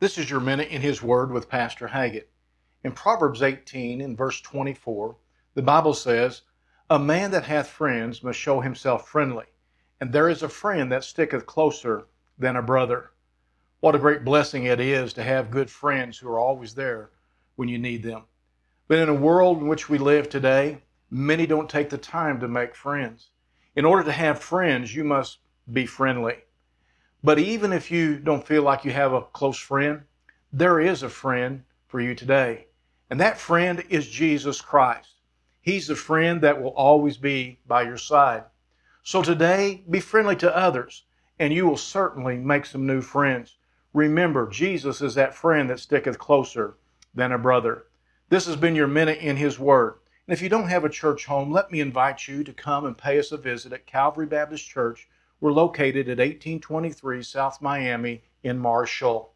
This is your minute in His Word with Pastor Haggett. In Proverbs 18, in verse 24, the Bible says, A man that hath friends must show himself friendly, and there is a friend that sticketh closer than a brother. What a great blessing it is to have good friends who are always there when you need them. But in a world in which we live today, many don't take the time to make friends. In order to have friends, you must be friendly. But even if you don't feel like you have a close friend, there is a friend for you today. And that friend is Jesus Christ. He's the friend that will always be by your side. So today, be friendly to others, and you will certainly make some new friends. Remember, Jesus is that friend that sticketh closer than a brother. This has been your minute in His Word. And if you don't have a church home, let me invite you to come and pay us a visit at Calvary Baptist Church we're located at 1823 South Miami in Marshall.